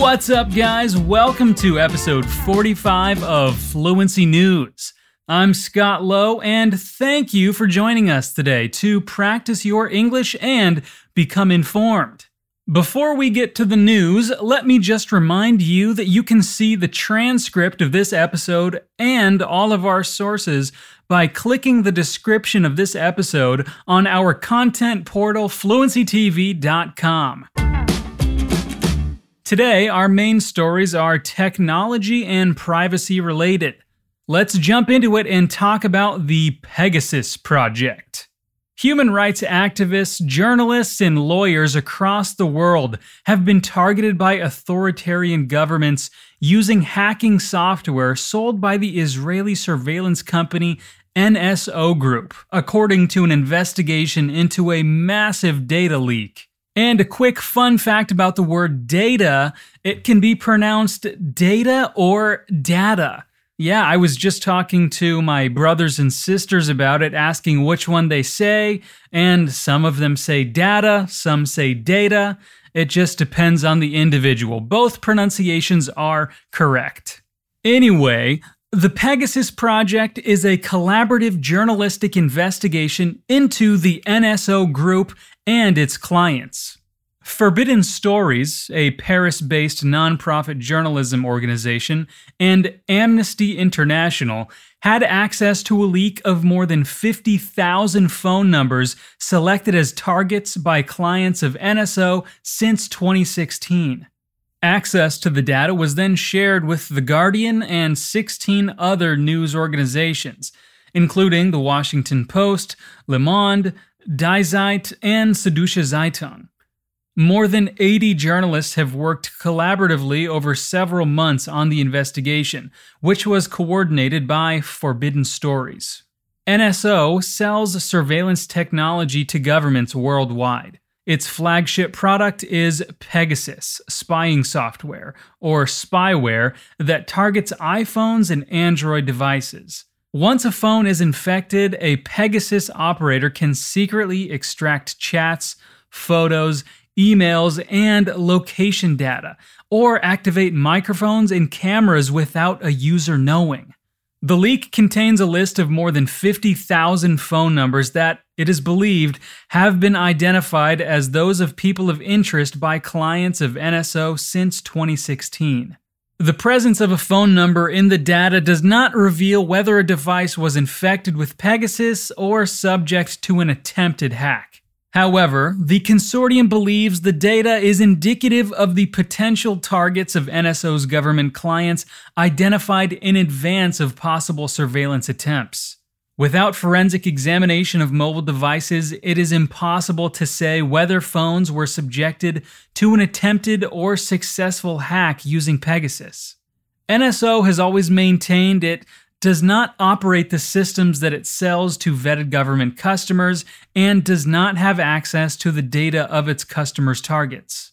What's up, guys? Welcome to episode 45 of Fluency News. I'm Scott Lowe, and thank you for joining us today to practice your English and become informed. Before we get to the news, let me just remind you that you can see the transcript of this episode and all of our sources by clicking the description of this episode on our content portal fluencytv.com. Today, our main stories are technology and privacy related. Let's jump into it and talk about the Pegasus Project. Human rights activists, journalists, and lawyers across the world have been targeted by authoritarian governments using hacking software sold by the Israeli surveillance company NSO Group, according to an investigation into a massive data leak. And a quick fun fact about the word data it can be pronounced data or data. Yeah, I was just talking to my brothers and sisters about it, asking which one they say, and some of them say data, some say data. It just depends on the individual. Both pronunciations are correct. Anyway, the Pegasus Project is a collaborative journalistic investigation into the NSO group and its clients. Forbidden Stories, a Paris based nonprofit journalism organization, and Amnesty International had access to a leak of more than 50,000 phone numbers selected as targets by clients of NSO since 2016. Access to the data was then shared with The Guardian and 16 other news organizations, including The Washington Post, Le Monde, Die Zeit, and Süddeutsche Zeitung. More than 80 journalists have worked collaboratively over several months on the investigation, which was coordinated by Forbidden Stories. NSO sells surveillance technology to governments worldwide. Its flagship product is Pegasus, spying software, or spyware, that targets iPhones and Android devices. Once a phone is infected, a Pegasus operator can secretly extract chats, photos, emails, and location data, or activate microphones and cameras without a user knowing. The leak contains a list of more than 50,000 phone numbers that, it is believed, have been identified as those of people of interest by clients of NSO since 2016. The presence of a phone number in the data does not reveal whether a device was infected with Pegasus or subject to an attempted hack. However, the consortium believes the data is indicative of the potential targets of NSO's government clients identified in advance of possible surveillance attempts. Without forensic examination of mobile devices, it is impossible to say whether phones were subjected to an attempted or successful hack using Pegasus. NSO has always maintained it does not operate the systems that it sells to vetted government customers, and does not have access to the data of its customers' targets.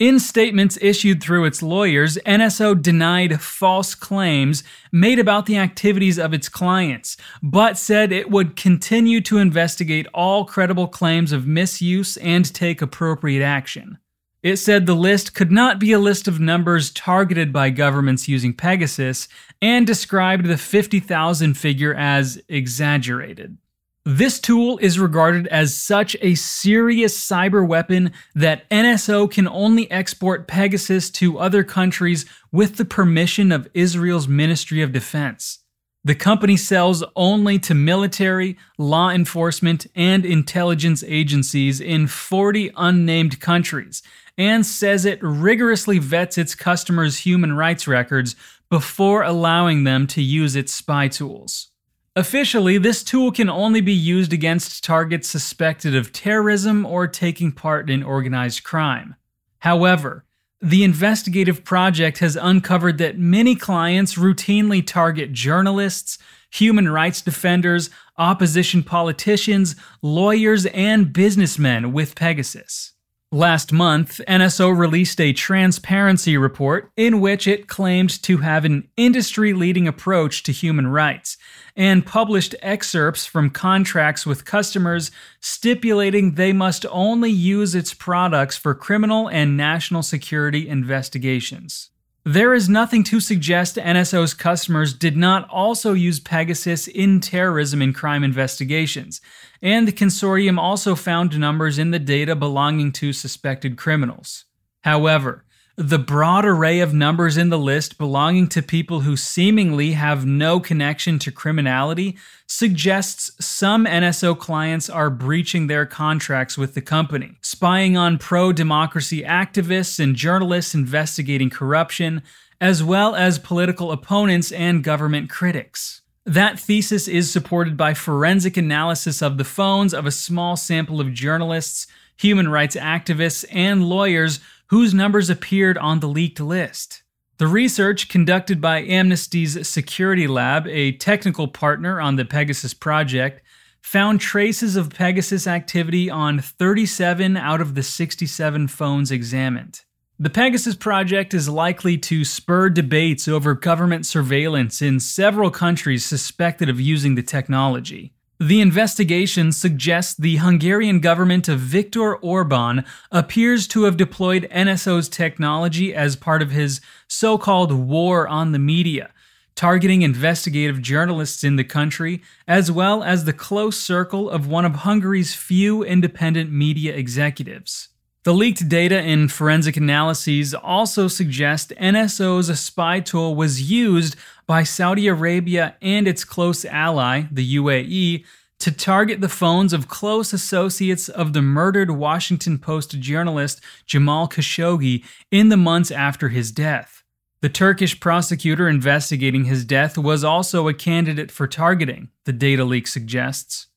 In statements issued through its lawyers, NSO denied false claims made about the activities of its clients, but said it would continue to investigate all credible claims of misuse and take appropriate action. It said the list could not be a list of numbers targeted by governments using Pegasus and described the 50,000 figure as exaggerated. This tool is regarded as such a serious cyber weapon that NSO can only export Pegasus to other countries with the permission of Israel's Ministry of Defense. The company sells only to military, law enforcement, and intelligence agencies in 40 unnamed countries and says it rigorously vets its customers' human rights records before allowing them to use its spy tools. Officially, this tool can only be used against targets suspected of terrorism or taking part in organized crime. However, the investigative project has uncovered that many clients routinely target journalists, human rights defenders, opposition politicians, lawyers, and businessmen with Pegasus. Last month, NSO released a transparency report in which it claimed to have an industry leading approach to human rights and published excerpts from contracts with customers stipulating they must only use its products for criminal and national security investigations. There is nothing to suggest NSO's customers did not also use Pegasus in terrorism and crime investigations, and the consortium also found numbers in the data belonging to suspected criminals. However, the broad array of numbers in the list belonging to people who seemingly have no connection to criminality suggests some NSO clients are breaching their contracts with the company, spying on pro democracy activists and journalists investigating corruption, as well as political opponents and government critics. That thesis is supported by forensic analysis of the phones of a small sample of journalists, human rights activists, and lawyers whose numbers appeared on the leaked list. The research conducted by Amnesty's Security Lab, a technical partner on the Pegasus project, found traces of Pegasus activity on 37 out of the 67 phones examined. The Pegasus project is likely to spur debates over government surveillance in several countries suspected of using the technology. The investigation suggests the Hungarian government of Viktor Orban appears to have deployed NSO's technology as part of his so called war on the media, targeting investigative journalists in the country, as well as the close circle of one of Hungary's few independent media executives. The leaked data in forensic analyses also suggest NSO's spy tool was used by Saudi Arabia and its close ally, the UAE, to target the phones of close associates of the murdered Washington Post journalist Jamal Khashoggi in the months after his death. The Turkish prosecutor investigating his death was also a candidate for targeting, the data leak suggests.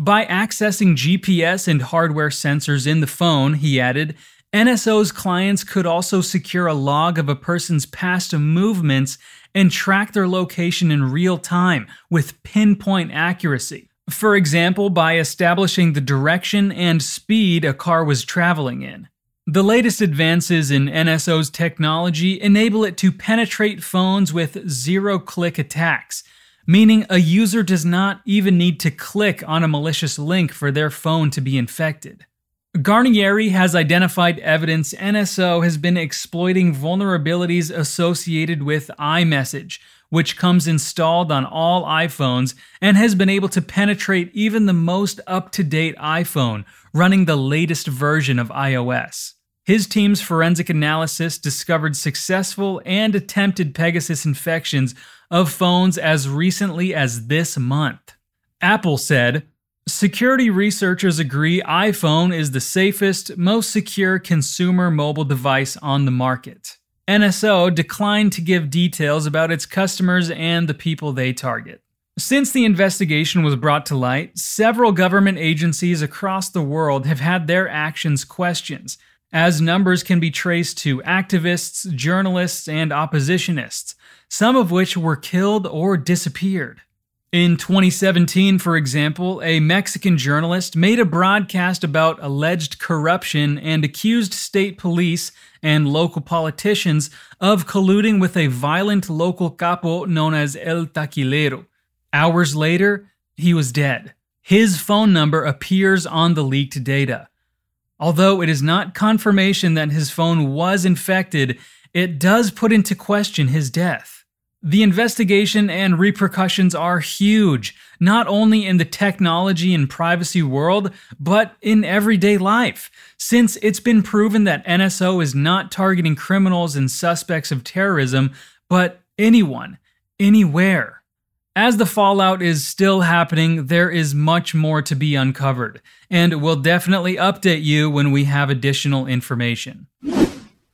By accessing GPS and hardware sensors in the phone, he added, NSO's clients could also secure a log of a person's past movements and track their location in real time with pinpoint accuracy. For example, by establishing the direction and speed a car was traveling in. The latest advances in NSO's technology enable it to penetrate phones with zero click attacks, meaning a user does not even need to click on a malicious link for their phone to be infected. Guarnieri has identified evidence NSO has been exploiting vulnerabilities associated with iMessage, which comes installed on all iPhones and has been able to penetrate even the most up to date iPhone running the latest version of iOS. His team's forensic analysis discovered successful and attempted Pegasus infections of phones as recently as this month. Apple said, Security researchers agree iPhone is the safest, most secure consumer mobile device on the market. NSO declined to give details about its customers and the people they target. Since the investigation was brought to light, several government agencies across the world have had their actions questioned, as numbers can be traced to activists, journalists, and oppositionists, some of which were killed or disappeared. In 2017, for example, a Mexican journalist made a broadcast about alleged corruption and accused state police and local politicians of colluding with a violent local capo known as El Tequilero. Hours later, he was dead. His phone number appears on the leaked data. Although it is not confirmation that his phone was infected, it does put into question his death. The investigation and repercussions are huge, not only in the technology and privacy world, but in everyday life, since it's been proven that NSO is not targeting criminals and suspects of terrorism, but anyone, anywhere. As the fallout is still happening, there is much more to be uncovered, and we'll definitely update you when we have additional information.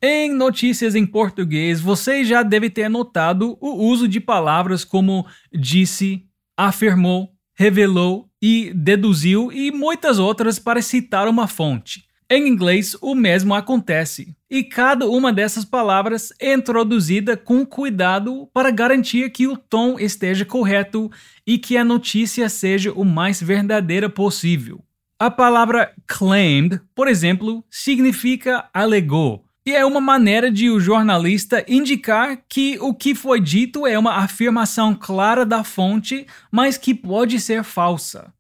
Em notícias em português, você já deve ter notado o uso de palavras como disse, afirmou, revelou e deduziu e muitas outras para citar uma fonte. Em inglês, o mesmo acontece, e cada uma dessas palavras é introduzida com cuidado para garantir que o tom esteja correto e que a notícia seja o mais verdadeira possível. A palavra claimed, por exemplo, significa alegou, e é uma maneira de o jornalista indicar que o que foi dito é uma afirmação clara da fonte, mas que pode ser falsa.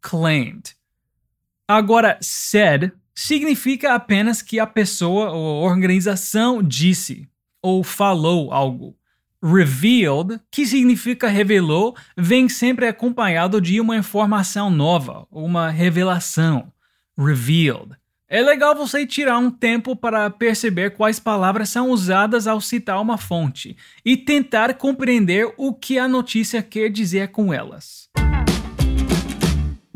Claimed. Agora, said significa apenas que a pessoa ou organização disse ou falou algo. Revealed, que significa revelou, vem sempre acompanhado de uma informação nova, uma revelação. Revealed. É legal você tirar um tempo para perceber quais palavras são usadas ao citar uma fonte e tentar compreender o que a notícia quer dizer com elas.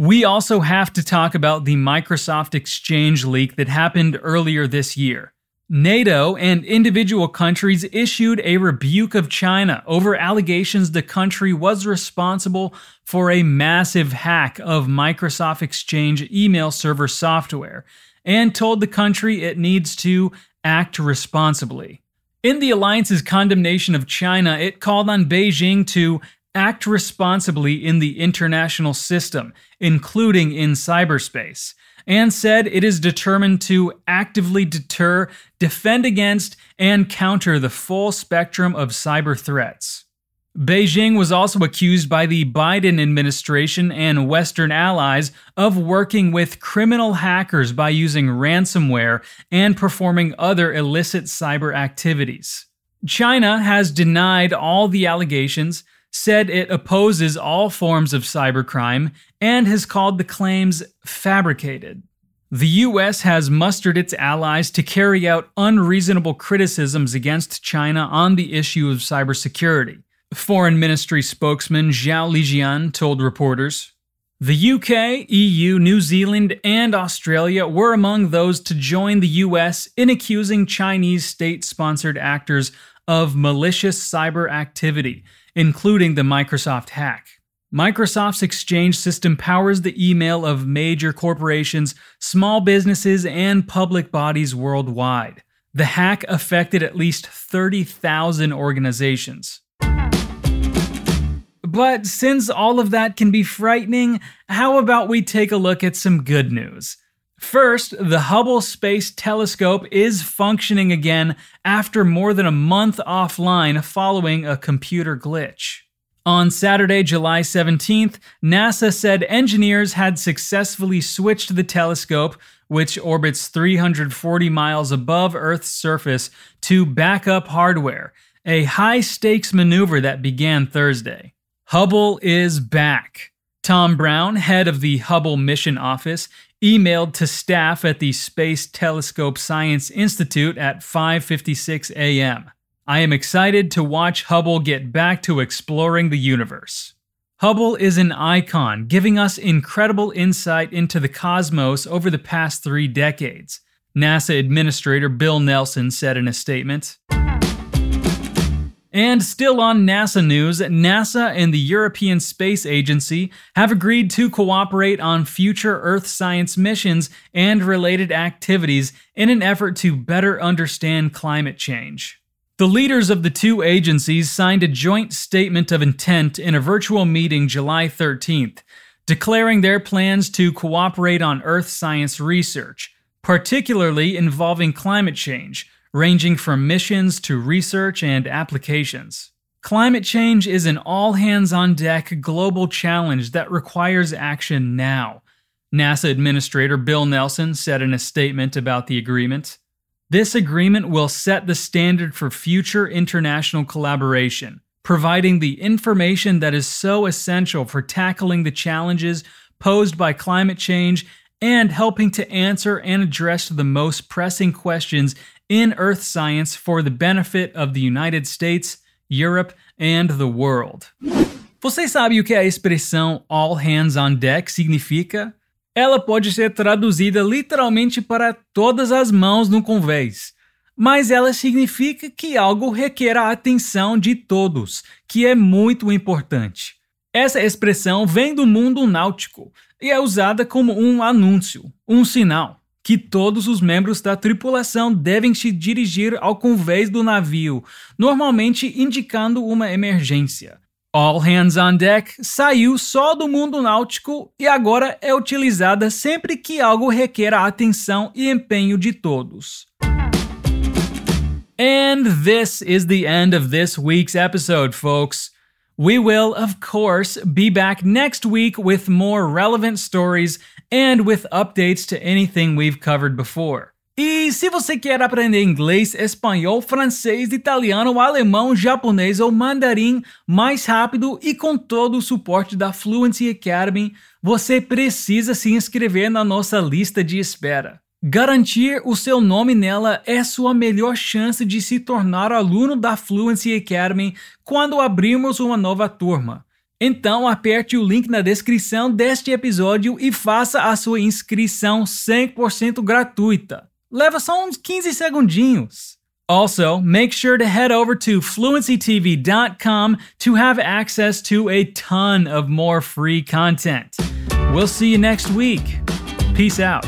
We also have to talk about the Microsoft Exchange leak that happened earlier this year. NATO and individual countries issued a rebuke of China over allegations the country was responsible for a massive hack of Microsoft Exchange email server software and told the country it needs to act responsibly. In the alliance's condemnation of China, it called on Beijing to act responsibly in the international system, including in cyberspace and said it is determined to actively deter, defend against, and counter the full spectrum of cyber threats. Beijing was also accused by the Biden administration and Western allies of working with criminal hackers by using ransomware and performing other illicit cyber activities. China has denied all the allegations, said it opposes all forms of cybercrime, and has called the claims fabricated. The US has mustered its allies to carry out unreasonable criticisms against China on the issue of cybersecurity. Foreign Ministry spokesman Zhao Lijian told reporters The UK, EU, New Zealand, and Australia were among those to join the US in accusing Chinese state sponsored actors of malicious cyber activity including the Microsoft hack. Microsoft's Exchange system powers the email of major corporations, small businesses, and public bodies worldwide. The hack affected at least 30,000 organizations. But since all of that can be frightening, how about we take a look at some good news? First, the Hubble Space Telescope is functioning again after more than a month offline following a computer glitch. On Saturday, July 17th, NASA said engineers had successfully switched the telescope, which orbits 340 miles above Earth's surface, to backup hardware, a high stakes maneuver that began Thursday. Hubble is back. Tom Brown, head of the Hubble Mission Office, emailed to staff at the Space Telescope Science Institute at 5:56 a.m. I am excited to watch Hubble get back to exploring the universe. Hubble is an icon, giving us incredible insight into the cosmos over the past 3 decades. NASA Administrator Bill Nelson said in a statement. And still on NASA news, NASA and the European Space Agency have agreed to cooperate on future Earth science missions and related activities in an effort to better understand climate change. The leaders of the two agencies signed a joint statement of intent in a virtual meeting July 13th, declaring their plans to cooperate on Earth science research, particularly involving climate change ranging from missions to research and applications. Climate change is an all hands on deck global challenge that requires action now, NASA Administrator Bill Nelson said in a statement about the agreement. This agreement will set the standard for future international collaboration, providing the information that is so essential for tackling the challenges posed by climate change and helping to answer and address the most pressing questions in earth science for the benefit of the United States, Europe, and the world. Você sabe o que a expressão all hands on deck significa? Ela pode ser traduzida literalmente para todas as mãos no convés, mas ela significa que algo requer a atenção de todos, que é muito importante. Essa expressão vem do mundo náutico e é usada como um anúncio, um sinal que todos os membros da tripulação devem se dirigir ao convés do navio, normalmente indicando uma emergência. All Hands on Deck saiu só do mundo náutico e agora é utilizada sempre que algo requer a atenção e empenho de todos. And this is the end of this week's episode, folks. We will, of course, be back next week with more relevant stories and with updates to anything we've covered before. E se você quer aprender inglês, espanhol, francês, italiano, alemão, japonês ou mandarim mais rápido e com todo o suporte da Fluency Academy, você precisa se inscrever na nossa lista de espera. Garantir o seu nome nela é sua melhor chance de se tornar aluno da Fluency Academy quando abrirmos uma nova turma. Então aperte o link na descrição deste episódio e faça a sua inscrição 100% gratuita. Leva só uns 15 segundinhos. Also, make sure to head over to fluencytv.com to have access to a ton of more free content. We'll see you next week. Peace out.